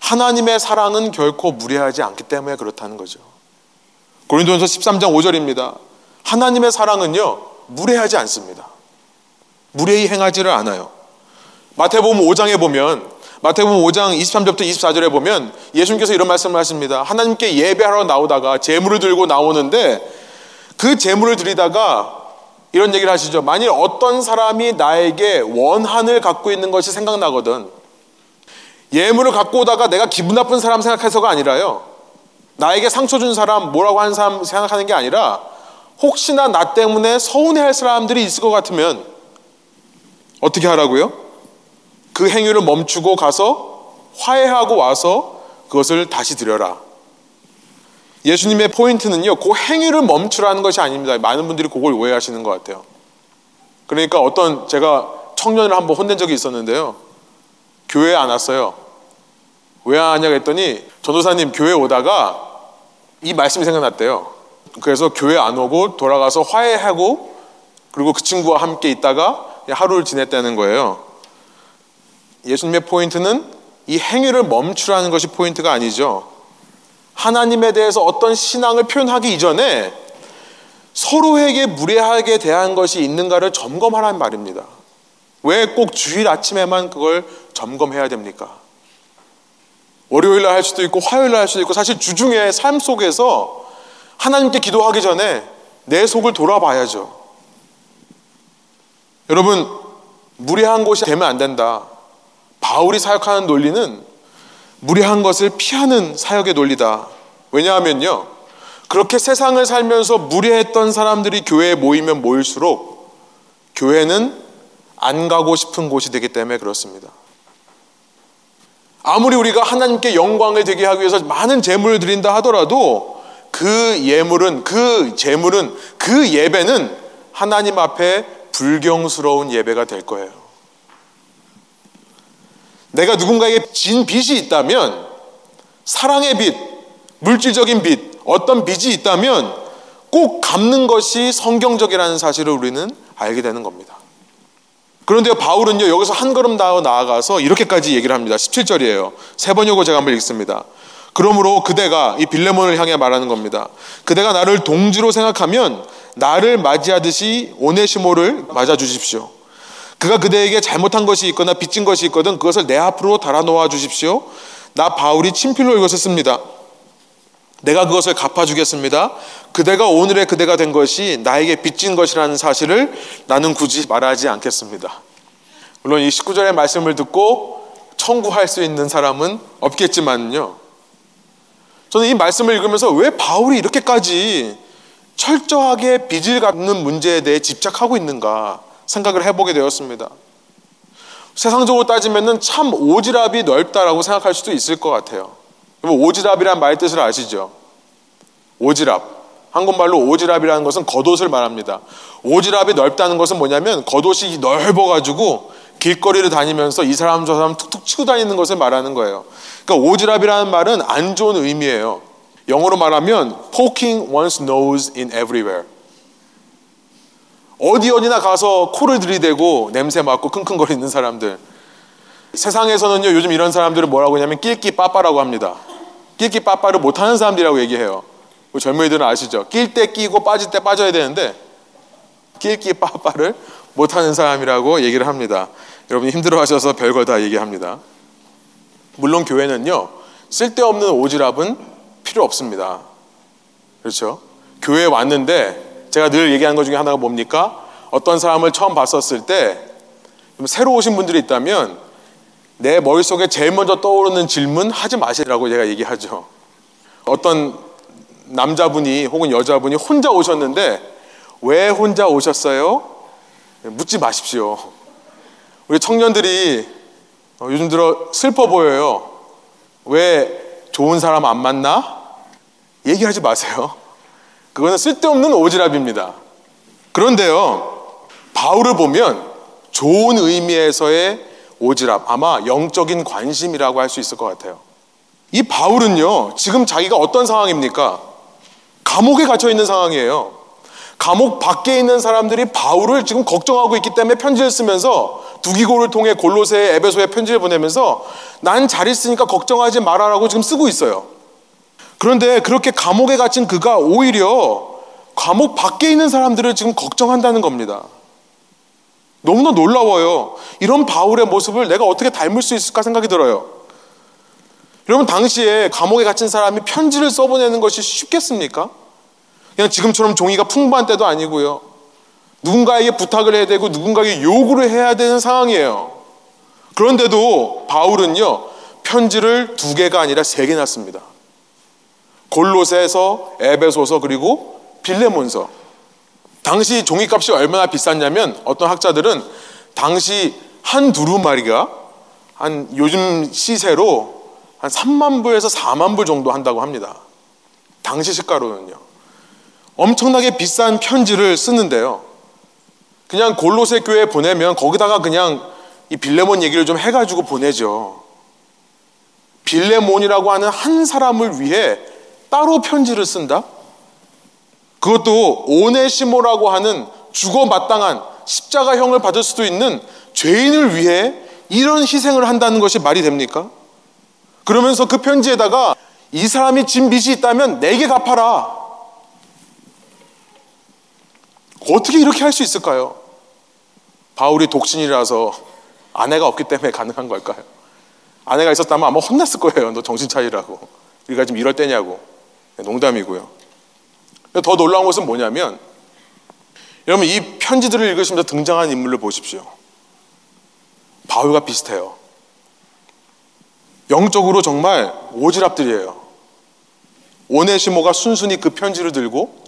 하나님의 사랑은 결코 무례하지 않기 때문에 그렇다는 거죠. 고린도전서 13장 5절입니다. 하나님의 사랑은요 무례하지 않습니다. 무례히 행하지를 않아요. 마태복음 5장에 보면 마태복음 5장 23절부터 24절에 보면 예수님께서 이런 말씀을 하십니다. 하나님께 예배하러 나오다가 재물을 들고 나오는데 그 재물을 드리다가 이런 얘기를 하시죠. 만일 어떤 사람이 나에게 원한을 갖고 있는 것이 생각나거든. 예물을 갖고 오다가 내가 기분 나쁜 사람 생각해서가 아니라요. 나에게 상처 준 사람, 뭐라고 하는 사람 생각하는 게 아니라 혹시나 나 때문에 서운해 할 사람들이 있을 것 같으면 어떻게 하라고요? 그 행위를 멈추고 가서 화해하고 와서 그것을 다시 드려라. 예수님의 포인트는요, 그 행위를 멈추라는 것이 아닙니다. 많은 분들이 그걸 오해하시는 것 같아요. 그러니까 어떤 제가 청년을 한번 혼낸 적이 있었는데요. 교회에 안 왔어요. 왜안 왔냐고 했더니 전도사님 교회 오다가 이 말씀이 생각났대요. 그래서 교회 안 오고 돌아가서 화해하고 그리고 그 친구와 함께 있다가 하루를 지냈다는 거예요. 예수님의 포인트는 이 행위를 멈추라는 것이 포인트가 아니죠. 하나님에 대해서 어떤 신앙을 표현하기 이전에 서로에게 무례하게 대한 것이 있는가를 점검하라는 말입니다. 왜 꼭 주일 아침에만 그걸 점검해야 됩니까? 월요일 날 할 수도 있고 화요일 날 할 수도 있고 사실 주중에 삶 속에서 하나님께 기도하기 전에 내 속을 돌아봐야죠. 여러분 무례한 곳이 되면 안 된다. 바울이 사역하는 논리는 무례한 것을 피하는 사역의 논리다. 왜냐하면요. 그렇게 세상을 살면서 무례했던 사람들이 교회에 모이면 모일수록 교회는 안 가고 싶은 곳이 되기 때문에 그렇습니다. 아무리 우리가 하나님께 영광을 되게 하기 위해서 많은 재물을 드린다 하더라도 그 예물은 그 재물은 그 예배는 하나님 앞에 불경스러운 예배가 될 거예요. 내가 누군가에게 진 빚이 있다면 사랑의 빚, 물질적인 빚, 어떤 빚이 있다면 꼭 갚는 것이 성경적이라는 사실을 우리는 알게 되는 겁니다. 그런데 바울은요, 여기서 한 걸음 더 나아가서 이렇게까지 얘기를 합니다. 17절이에요. 세 번역을 제가 한번 읽습니다. 그러므로 그대가 이 빌레몬을 향해 말하는 겁니다. 그대가 나를 동지로 생각하면 나를 맞이하듯이 오네시모를 맞아 주십시오. 그가 그대에게 잘못한 것이 있거나 빚진 것이 있거든 그것을 내 앞으로 달아 놓아 주십시오. 나 바울이 친필로 이것을 씁니다. 내가 그것을 갚아주겠습니다. 그대가 오늘의 그대가 된 것이 나에게 빚진 것이라는 사실을 나는 굳이 말하지 않겠습니다. 물론 이 19절의 말씀을 듣고 청구할 수 있는 사람은 없겠지만요. 저는 이 말씀을 읽으면서 왜 바울이 이렇게까지 철저하게 빚을 갚는 문제에 대해 집착하고 있는가 생각을 해보게 되었습니다. 세상적으로 따지면 참 오지랖이 넓다라고 생각할 수도 있을 것 같아요. 오지랖이란 말 뜻을 아시죠? 오지랖. 한국말로 오지랖이라는 것은 겉옷을 말합니다. 오지랖이 넓다는 것은 뭐냐면 겉옷이 넓어가지고 길거리를 다니면서 이 사람 저 사람 툭툭 치고 다니는 것을 말하는 거예요. 그러니까 오지랖이라는 말은 안 좋은 의미예요. 영어로 말하면 poking one's nose in everywhere. 어디 어디나 가서 코를 들이대고 냄새 맡고 킁킁거리는 사람들. 세상에서는요 요즘 이런 사람들을 뭐라고 하냐면 낄끼 빠빠라고 합니다. 낄끼 빠빠를 못하는 사람들이라고 얘기해요. 젊은이들은 아시죠? 낄 때 끼고 빠질 때 빠져야 되는데 낄끼 빠빠를 못하는 사람이라고 얘기를 합니다. 여러분이 힘들어하셔서 별거 다 얘기합니다. 물론 교회는요 쓸데없는 오지랖은 필요 없습니다. 그렇죠? 교회에 왔는데 제가 늘 얘기하는 것 중에 하나가 뭡니까? 어떤 사람을 처음 봤었을 때 새로 오신 분들이 있다면 내 머릿속에 제일 먼저 떠오르는 질문 하지 마시라고 제가 얘기하죠. 어떤 남자분이 혹은 여자분이 혼자 오셨는데 왜 혼자 오셨어요? 묻지 마십시오. 우리 청년들이 어, 요즘 들어 슬퍼 보여요. 왜 좋은 사람 안 만나? 얘기하지 마세요. 그거는 쓸데없는 오지랖입니다. 그런데요, 바울을 보면 좋은 의미에서의 오지랖, 아마 영적인 관심이라고 할 수 있을 것 같아요. 이 바울은요, 지금 자기가 어떤 상황입니까? 감옥에 갇혀 있는 상황이에요. 감옥 밖에 있는 사람들이 바울을 지금 걱정하고 있기 때문에 편지를 쓰면서 두기고를 통해 골로새 에베소에 편지를 보내면서 난 잘 있으니까 걱정하지 말아라고 지금 쓰고 있어요. 그런데 그렇게 감옥에 갇힌 그가 오히려 감옥 밖에 있는 사람들을 지금 걱정한다는 겁니다. 너무나 놀라워요. 이런 바울의 모습을 내가 어떻게 닮을 수 있을까 생각이 들어요. 여러분, 당시에 감옥에 갇힌 사람이 편지를 써보내는 것이 쉽겠습니까? 그냥 지금처럼 종이가 풍부한 때도 아니고요. 누군가에게 부탁을 해야 되고 누군가에게 요구를 해야 되는 상황이에요. 그런데도 바울은요, 편지를 두 개가 아니라 세 개나 씁니다. 골로새서, 에베소서, 그리고 빌레몬서. 당시 종이값이 얼마나 비쌌냐면 어떤 학자들은 당시 한 두루마리가 한 요즘 시세로 한 3만 불에서 4만 불 정도 한다고 합니다. 당시 시가로는요. 엄청나게 비싼 편지를 쓰는데요. 그냥 골로새 교회에 보내면 거기다가 그냥 이 빌레몬 얘기를 좀 해가지고 보내죠. 빌레몬이라고 하는 한 사람을 위해 따로 편지를 쓴다? 그것도 오네시모라고 하는 죽어 마땅한 십자가형을 받을 수도 있는 죄인을 위해 이런 희생을 한다는 것이 말이 됩니까? 그러면서 그 편지에다가 이 사람이 진 빚이 있다면 내게 갚아라. 어떻게 이렇게 할 수 있을까요? 바울이 독신이라서 아내가 없기 때문에 가능한 걸까요? 아내가 있었다면 아마 혼났을 거예요. 너 정신 차리라고. 우리가 지금 이럴 때냐고. 네, 농담이고요. 더 놀라운 것은 뭐냐면 여러분 이 편지들을 읽으시면서 등장한 인물을 보십시오. 바울과 비슷해요. 영적으로 정말 오지랖들이에요. 오네시모가 순순히 그 편지를 들고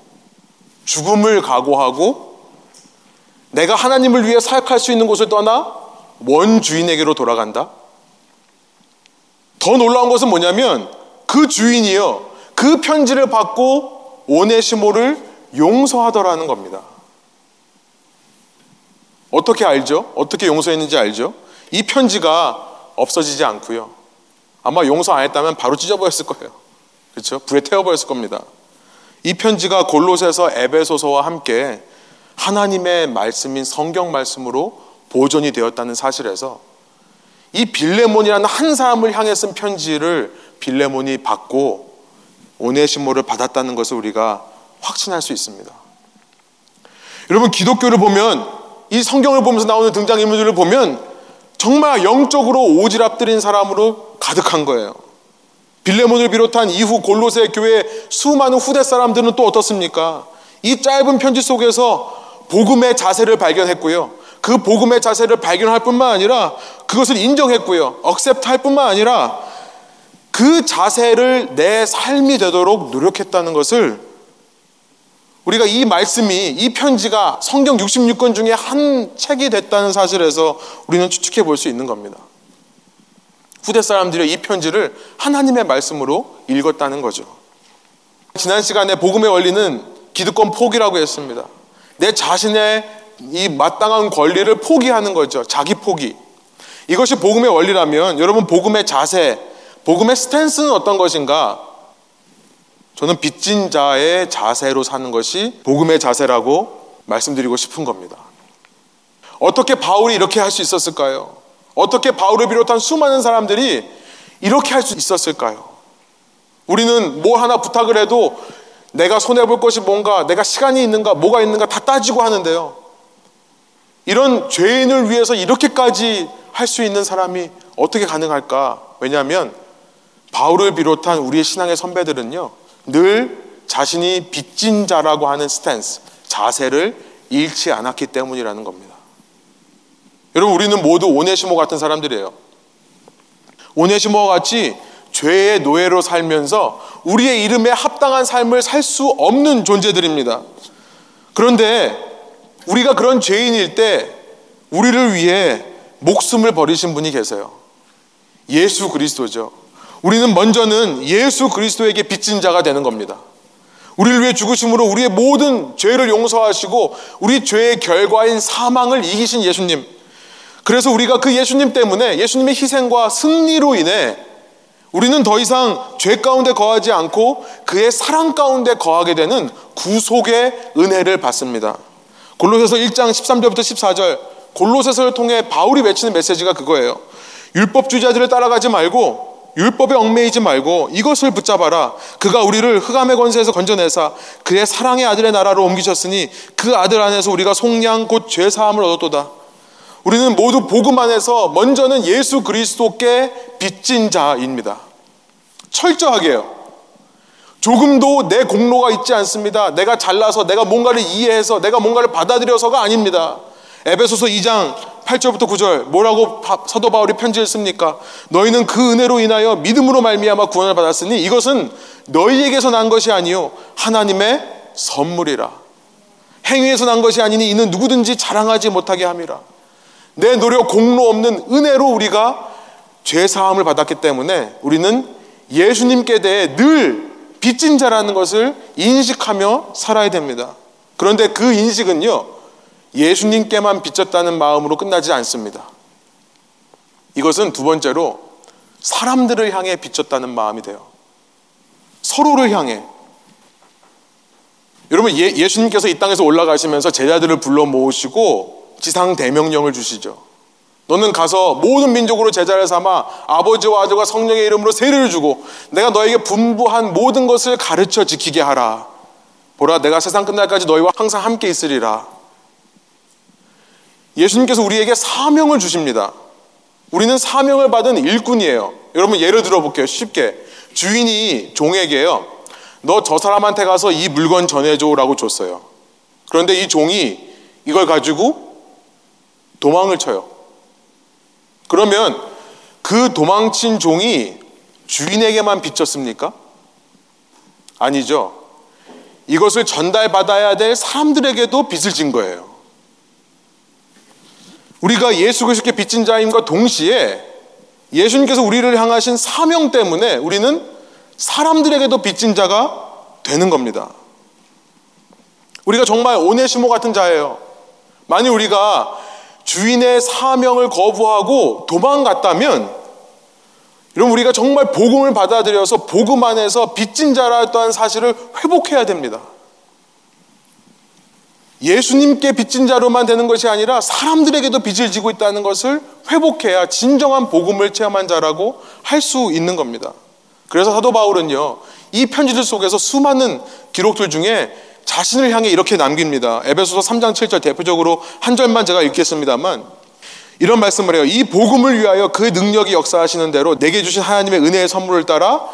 죽음을 각오하고 내가 하나님을 위해 사역할 수 있는 곳을 떠나 원 주인에게로 돌아간다. 더 놀라운 것은 뭐냐면 그 주인이요. 그 편지를 받고 오네시모를 용서하더라는 겁니다. 어떻게 알죠? 어떻게 용서했는지 알죠? 이 편지가 없어지지 않고요. 아마 용서 안 했다면 바로 찢어버렸을 거예요. 그렇죠? 불에 태워버렸을 겁니다. 이 편지가 골로새서 에베소서와 함께 하나님의 말씀인 성경 말씀으로 보존이 되었다는 사실에서 이 빌레몬이라는 한 사람을 향해 쓴 편지를 빌레몬이 받고 오네시모를 받았다는 것을 우리가 확신할 수 있습니다. 여러분 기독교를 보면 이 성경을 보면서 나오는 등장 인물들을 보면 정말 영적으로 오지랖들인 사람으로 가득한 거예요. 빌레몬을 비롯한 이후 골로새 교회 수많은 후대 사람들은 또 어떻습니까? 이 짧은 편지 속에서 복음의 자세를 발견했고요. 그 복음의 자세를 발견할 뿐만 아니라 그것을 인정했고요. 억셉트할 뿐만 아니라 그 자세를 내 삶이 되도록 노력했다는 것을 우리가 이 말씀이 이 편지가 성경 66권 중에 한 책이 됐다는 사실에서 우리는 추측해 볼 수 있는 겁니다. 후대 사람들이 이 편지를 하나님의 말씀으로 읽었다는 거죠. 지난 시간에 복음의 원리는 기득권 포기라고 했습니다. 내 자신의 이 마땅한 권리를 포기하는 거죠. 자기 포기. 이것이 복음의 원리라면 여러분 복음의 자세, 복음의 스탠스는 어떤 것인가? 저는 빚진 자의 자세로 사는 것이 복음의 자세라고 말씀드리고 싶은 겁니다. 어떻게 바울이 이렇게 할 수 있었을까요? 어떻게 바울을 비롯한 수많은 사람들이 이렇게 할 수 있었을까요? 우리는 뭐 하나 부탁을 해도 내가 손해볼 것이 뭔가, 내가 시간이 있는가, 뭐가 있는가 다 따지고 하는데요. 이런 죄인을 위해서 이렇게까지 할 수 있는 사람이 어떻게 가능할까? 왜냐하면 바울을 비롯한 우리의 신앙의 선배들은요, 늘 자신이 빚진 자라고 하는 스탠스, 자세를 잃지 않았기 때문이라는 겁니다. 여러분, 우리는 모두 오네시모 같은 사람들이에요. 오네시모와 같이 죄의 노예로 살면서 우리의 이름에 합당한 삶을 살 수 없는 존재들입니다. 그런데 우리가 그런 죄인일 때 우리를 위해 목숨을 버리신 분이 계세요. 예수 그리스도죠. 우리는 먼저는 예수 그리스도에게 빚진 자가 되는 겁니다. 우리를 위해 죽으심으로 우리의 모든 죄를 용서하시고 우리 죄의 결과인 사망을 이기신 예수님. 그래서 우리가 그 예수님 때문에 예수님의 희생과 승리로 인해 우리는 더 이상 죄 가운데 거하지 않고 그의 사랑 가운데 거하게 되는 구속의 은혜를 받습니다. 골로새서 1장 13절부터 14절 골로새서를 통해 바울이 외치는 메시지가 그거예요. 율법주의자들을 따라가지 말고 율법에 얽매이지 말고 이것을 붙잡아라. 그가 우리를 흑암의 권세에서 건져내사 그의 사랑의 아들의 나라로 옮기셨으니 그 아들 안에서 우리가 속량 곧 죄 사함을 얻었도다. 우리는 모두 복음 안에서 먼저는 예수 그리스도께 빚진 자입니다. 철저하게요. 조금도 내 공로가 있지 않습니다. 내가 잘나서 내가 뭔가를 이해해서 내가 뭔가를 받아들여서가 아닙니다. 에베소서 2장 8절부터 9절 뭐라고 사도 바울이 편지를 씁니까? 너희는 그 은혜로 인하여 믿음으로 말미암아 구원을 받았으니 이것은 너희에게서 난 것이 아니요 하나님의 선물이라. 행위에서 난 것이 아니니 이는 누구든지 자랑하지 못하게 함이라. 내 노력 공로 없는 은혜로 우리가 죄 사함을 받았기 때문에 우리는 예수님께 대해 늘 빚진 자라는 것을 인식하며 살아야 됩니다. 그런데 그 인식은요, 예수님께만 빚졌다는 마음으로 끝나지 않습니다. 이것은 두 번째로 사람들을 향해 빚졌다는 마음이 돼요. 서로를 향해. 여러분, 예, 예수님께서 이 땅에서 올라가시면서 제자들을 불러 모으시고 지상 대명령을 주시죠. 너는 가서 모든 민족으로 제자를 삼아 아버지와 아들과 성령의 이름으로 세례를 주고 내가 너에게 분부한 모든 것을 가르쳐 지키게 하라. 보라, 내가 세상 끝날까지 너희와 항상 함께 있으리라. 예수님께서 우리에게 사명을 주십니다. 우리는 사명을 받은 일꾼이에요. 여러분 예를 들어 볼게요. 쉽게. 주인이 종에게요. 너 저 사람한테 가서 이 물건 전해줘라고 줬어요. 그런데 이 종이 이걸 가지고 도망을 쳐요. 그러면 그 도망친 종이 주인에게만 빚졌습니까? 아니죠. 이것을 전달받아야 될 사람들에게도 빚을 진 거예요. 우리가 예수 그리스도께 빚진 자임과 동시에 예수님께서 우리를 향하신 사명 때문에 우리는 사람들에게도 빚진 자가 되는 겁니다. 우리가 정말 오네시모 같은 자예요. 만약 우리가 주인의 사명을 거부하고 도망갔다면 여러분 우리가 정말 복음을 받아들여서 복음 안에서 빚진 자라던 사실을 회복해야 됩니다. 예수님께 빚진 자로만 되는 것이 아니라 사람들에게도 빚을 지고 있다는 것을 회복해야 진정한 복음을 체험한 자라고 할 수 있는 겁니다. 그래서 사도 바울은요, 이 편지들 속에서 수많은 기록들 중에 자신을 향해 이렇게 남깁니다. 에베소서 3장 7절 대표적으로 한 절만 제가 읽겠습니다만 이런 말씀을 해요. 이 복음을 위하여 그 능력이 역사하시는 대로 내게 주신 하나님의 은혜의 선물을 따라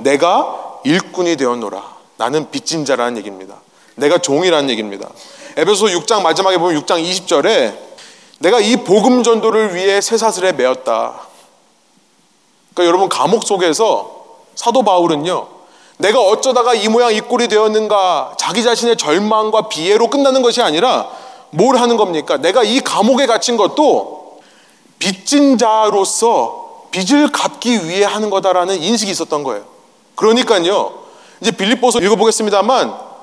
내가 일꾼이 되었노라. 나는 빚진 자라는 얘기입니다. 내가 종이라는 얘기입니다. 에베소 6장 마지막에 보면 6장 20절에 내가 이 복음 전도를 위해 쇠사슬에 매었다. 그러니까 여러분 감옥 속에서 사도 바울은요. 내가 어쩌다가 이 모양 이 꼴이 되었는가 자기 자신의 절망과 비애로 끝나는 것이 아니라 뭘 하는 겁니까? 내가 이 감옥에 갇힌 것도 빚진 자로서 빚을 갚기 위해 하는 거다라는 인식이 있었던 거예요. 그러니까요. 이제 빌립보서 읽어보겠습니다만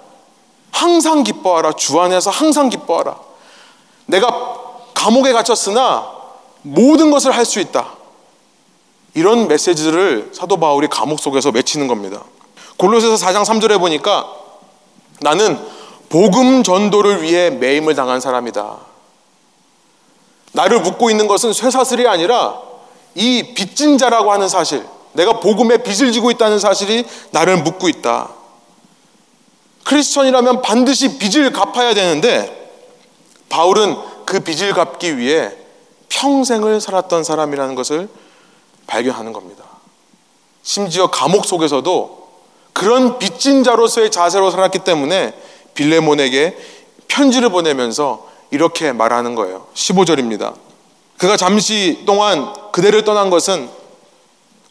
항상 기뻐하라. 주 안에서 항상 기뻐하라. 내가 감옥에 갇혔으나 모든 것을 할 수 있다. 이런 메시지를 사도 바울이 감옥 속에서 외치는 겁니다. 골로새서 4장 3절에 보니까 나는 복음 전도를 위해 매임을 당한 사람이다. 나를 묶고 있는 것은 쇠사슬이 아니라 이 빚진 자라고 하는 사실, 내가 복음에 빚을 지고 있다는 사실이 나를 묶고 있다. 크리스천이라면 반드시 빚을 갚아야 되는데 바울은 그 빚을 갚기 위해 평생을 살았던 사람이라는 것을 발견하는 겁니다. 심지어 감옥 속에서도 그런 빚진 자로서의 자세로 살았기 때문에 빌레몬에게 편지를 보내면서 이렇게 말하는 거예요. 15절입니다. 그가 잠시 동안 그대를 떠난 것은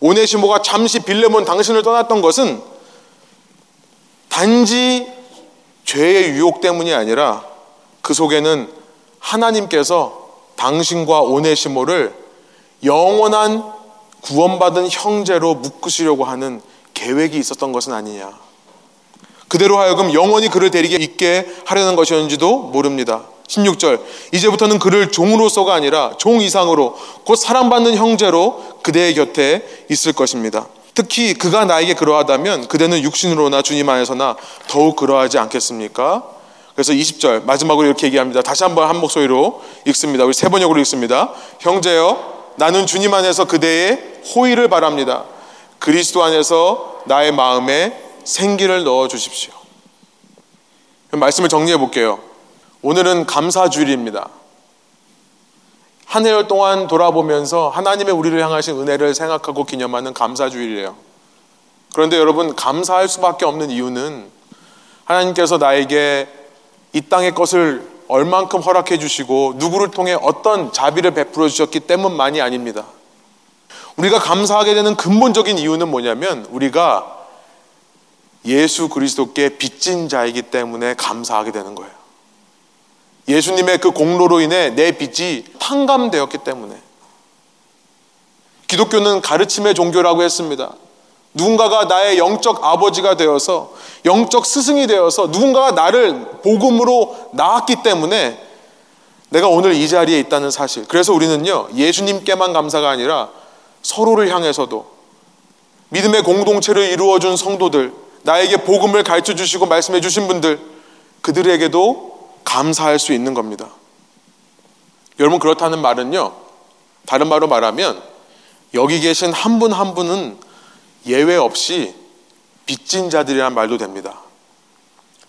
오네시모가 잠시 빌레몬 당신을 떠났던 것은 단지 죄의 유혹 때문이 아니라 그 속에는 하나님께서 당신과 오네시모를 영원한 구원받은 형제로 묶으시려고 하는 계획이 있었던 것은 아니냐. 그대로 하여금 영원히 그를 데리게 있게 하려는 것이었는지도 모릅니다. 16절 이제부터는 그를 종으로서가 아니라 종 이상으로 곧 사랑받는 형제로 그대의 곁에 있을 것입니다. 특히 그가 나에게 그러하다면 그대는 육신으로나 주님 안에서나 더욱 그러하지 않겠습니까? 그래서 20절 마지막으로 이렇게 얘기합니다. 다시 한번 한 목소리로 읽습니다. 우리 세 번역으로 읽습니다. 형제여 나는 주님 안에서 그대의 호의를 바랍니다. 그리스도 안에서 나의 마음에 생기를 넣어 주십시오. 말씀을 정리해 볼게요. 오늘은 감사 주일입니다. 한 해열 동안 돌아보면서 하나님의 우리를 향하신 은혜를 생각하고 기념하는 감사주일이에요. 그런데 여러분, 감사할 수밖에 없는 이유는 하나님께서 나에게 이 땅의 것을 얼만큼 허락해 주시고 누구를 통해 어떤 자비를 베풀어 주셨기 때문만이 아닙니다. 우리가 감사하게 되는 근본적인 이유는 뭐냐면 우리가 예수 그리스도께 빚진 자이기 때문에 감사하게 되는 거예요. 예수님의 그 공로로 인해 내 빚이 탕감되었기 때문에 기독교는 가르침의 종교라고 했습니다. 누군가가 나의 영적 아버지가 되어서 영적 스승이 되어서 누군가가 나를 복음으로 낳았기 때문에 내가 오늘 이 자리에 있다는 사실. 그래서 우리는요, 예수님께만 감사가 아니라 서로를 향해서도 믿음의 공동체를 이루어준 성도들, 나에게 복음을 가르쳐 주시고 말씀해 주신 분들, 그들에게도 감사할 수 있는 겁니다. 여러분, 그렇다는 말은요, 다른 말로 말하면 여기 계신 한 분한 한 분은 예외 없이 빚진 자들이란 말도 됩니다.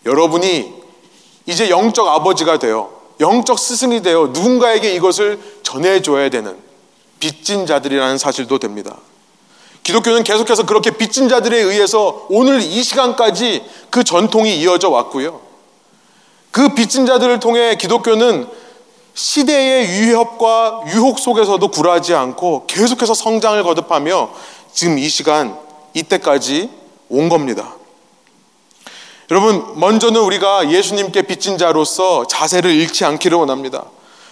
여러분이 이제 영적 아버지가 되어 영적 스승이 되어 누군가에게 이것을 전해줘야 되는 빚진 자들이라는 사실도 됩니다. 기독교는 계속해서 그렇게 빚진 자들에 의해서 오늘 이 시간까지 그 전통이 이어져 왔고요. 그 빚진 자들을 통해 기독교는 시대의 위협과 유혹 속에서도 굴하지 않고 계속해서 성장을 거듭하며 지금 이 시간, 이때까지 온 겁니다. 여러분, 먼저는 우리가 예수님께 빚진 자로서 자세를 잃지 않기를 원합니다.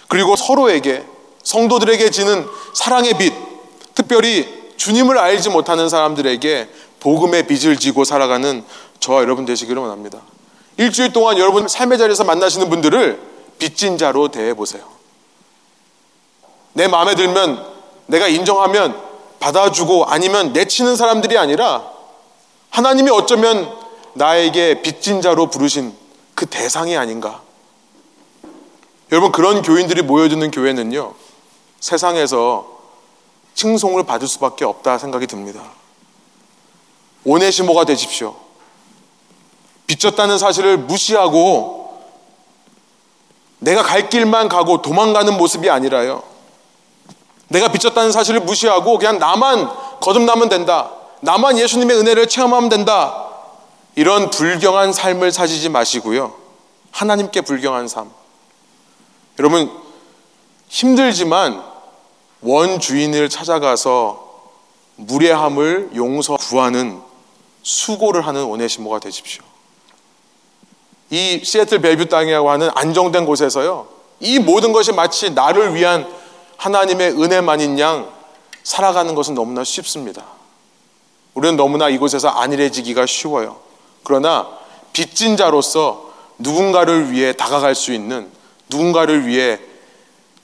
그리고 서로에게, 성도들에게 지는 사랑의 빚, 특별히 주님을 알지 못하는 사람들에게 복음의 빚을 지고 살아가는 저와 여러분 되시기를 원합니다. 일주일 동안 여러분 삶의 자리에서 만나시는 분들을 빚진 자로 대해 보세요. 내 마음에 들면 내가 인정하면 받아주고 아니면 내치는 사람들이 아니라 하나님이 어쩌면 나에게 빚진 자로 부르신 그 대상이 아닌가. 여러분 그런 교인들이 모여드는 교회는요 세상에서 칭송을 받을 수밖에 없다 생각이 듭니다. 오네시모가 되십시오. 빚졌다는 사실을 무시하고 내가 갈 길만 가고 도망가는 모습이 아니라요. 내가 빚졌다는 사실을 무시하고 그냥 나만 거듭나면 된다. 나만 예수님의 은혜를 체험하면 된다. 이런 불경한 삶을 사시지 마시고요. 하나님께 불경한 삶. 여러분, 힘들지만 원주인을 찾아가서 무례함을 용서 구하는 수고를 하는 오네시모가 되십시오. 이 시애틀 벨뷰 땅이라고 하는 안정된 곳에서요. 이 모든 것이 마치 나를 위한 하나님의 은혜만인 양 살아가는 것은 너무나 쉽습니다. 우리는 너무나 이곳에서 안일해지기가 쉬워요. 그러나 빚진 자로서 누군가를 위해 다가갈 수 있는 누군가를 위해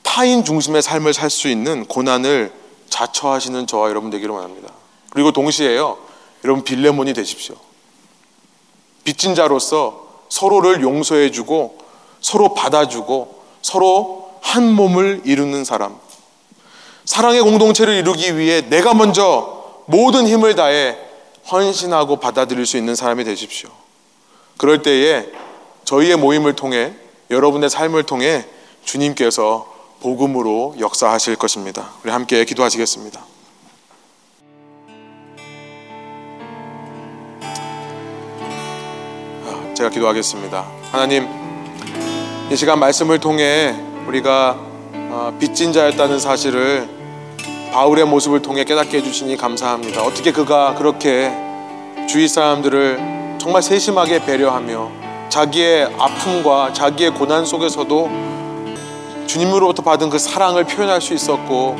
타인 중심의 삶을 살 수 있는 고난을 자처하시는 저와 여러분 되기를 원합니다. 그리고 동시에요. 여러분 빌레몬이 되십시오. 빚진 자로서 서로를 용서해주고 서로 받아주고 서로 한 몸을 이루는 사람. 사랑의 공동체를 이루기 위해 내가 먼저 모든 힘을 다해 헌신하고 받아들일 수 있는 사람이 되십시오. 그럴 때에 저희의 모임을 통해 여러분의 삶을 통해 주님께서 복음으로 역사하실 것입니다. 우리 함께 기도하시겠습니다. 제가 기도하겠습니다. 하나님, 이 시간 말씀을 통해 우리가 아, 빚진 자였다는 사실을 바울의 모습을 통해 깨닫게 해주시니 감사합니다. 어떻게 그가 그렇게 주위 사람들을 정말 세심하게 배려하며 자기의 아픔과 자기의 고난 속에서도 주님으로부터 받은 그 사랑을 표현할 수 있었고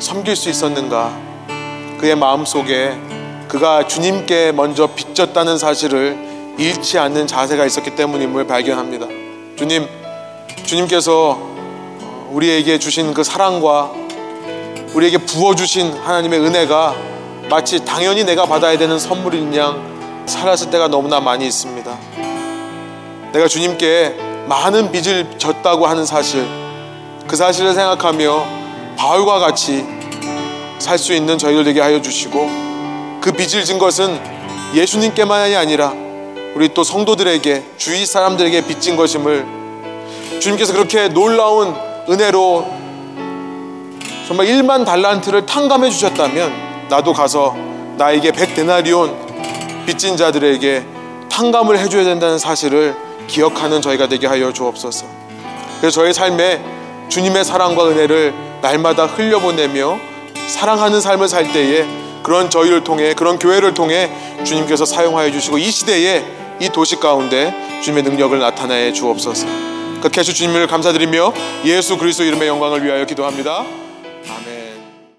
섬길 수 있었는가? 그의 마음 속에 그가 주님께 먼저 빚졌다는 사실을 잃지 않는 자세가 있었기 때문임을 발견합니다. 주님, 주님께서 우리에게 주신 그 사랑과 우리에게 부어주신 하나님의 은혜가 마치 당연히 내가 받아야 되는 선물인 양 살았을 때가 너무나 많이 있습니다. 내가 주님께 많은 빚을 졌다고 하는 사실, 그 사실을 생각하며 바울과 같이 살 수 있는 저희들 되게 하여 주시고 그 빚을 진 것은 예수님께만이 아니라 우리 또 성도들에게 주위 사람들에게 빚진 것임을 주님께서 그렇게 놀라운 은혜로 정말 1만 달란트를 탕감해 주셨다면 나도 가서 나에게 100데나리온 빚진 자들에게 탕감을 해줘야 된다는 사실을 기억하는 저희가 되게 하여 주옵소서. 그래서 저희 삶에 주님의 사랑과 은혜를 날마다 흘려보내며 사랑하는 삶을 살 때에 그런 저희를 통해 그런 교회를 통해 주님께서 사용하여 주시고 이 시대에 이 도시 가운데 주님의 능력을 나타내 주옵소서. 그렇게 하실 주님을 감사드리며 예수 그리스도 이름의 영광을 위하여 기도합니다. 아멘.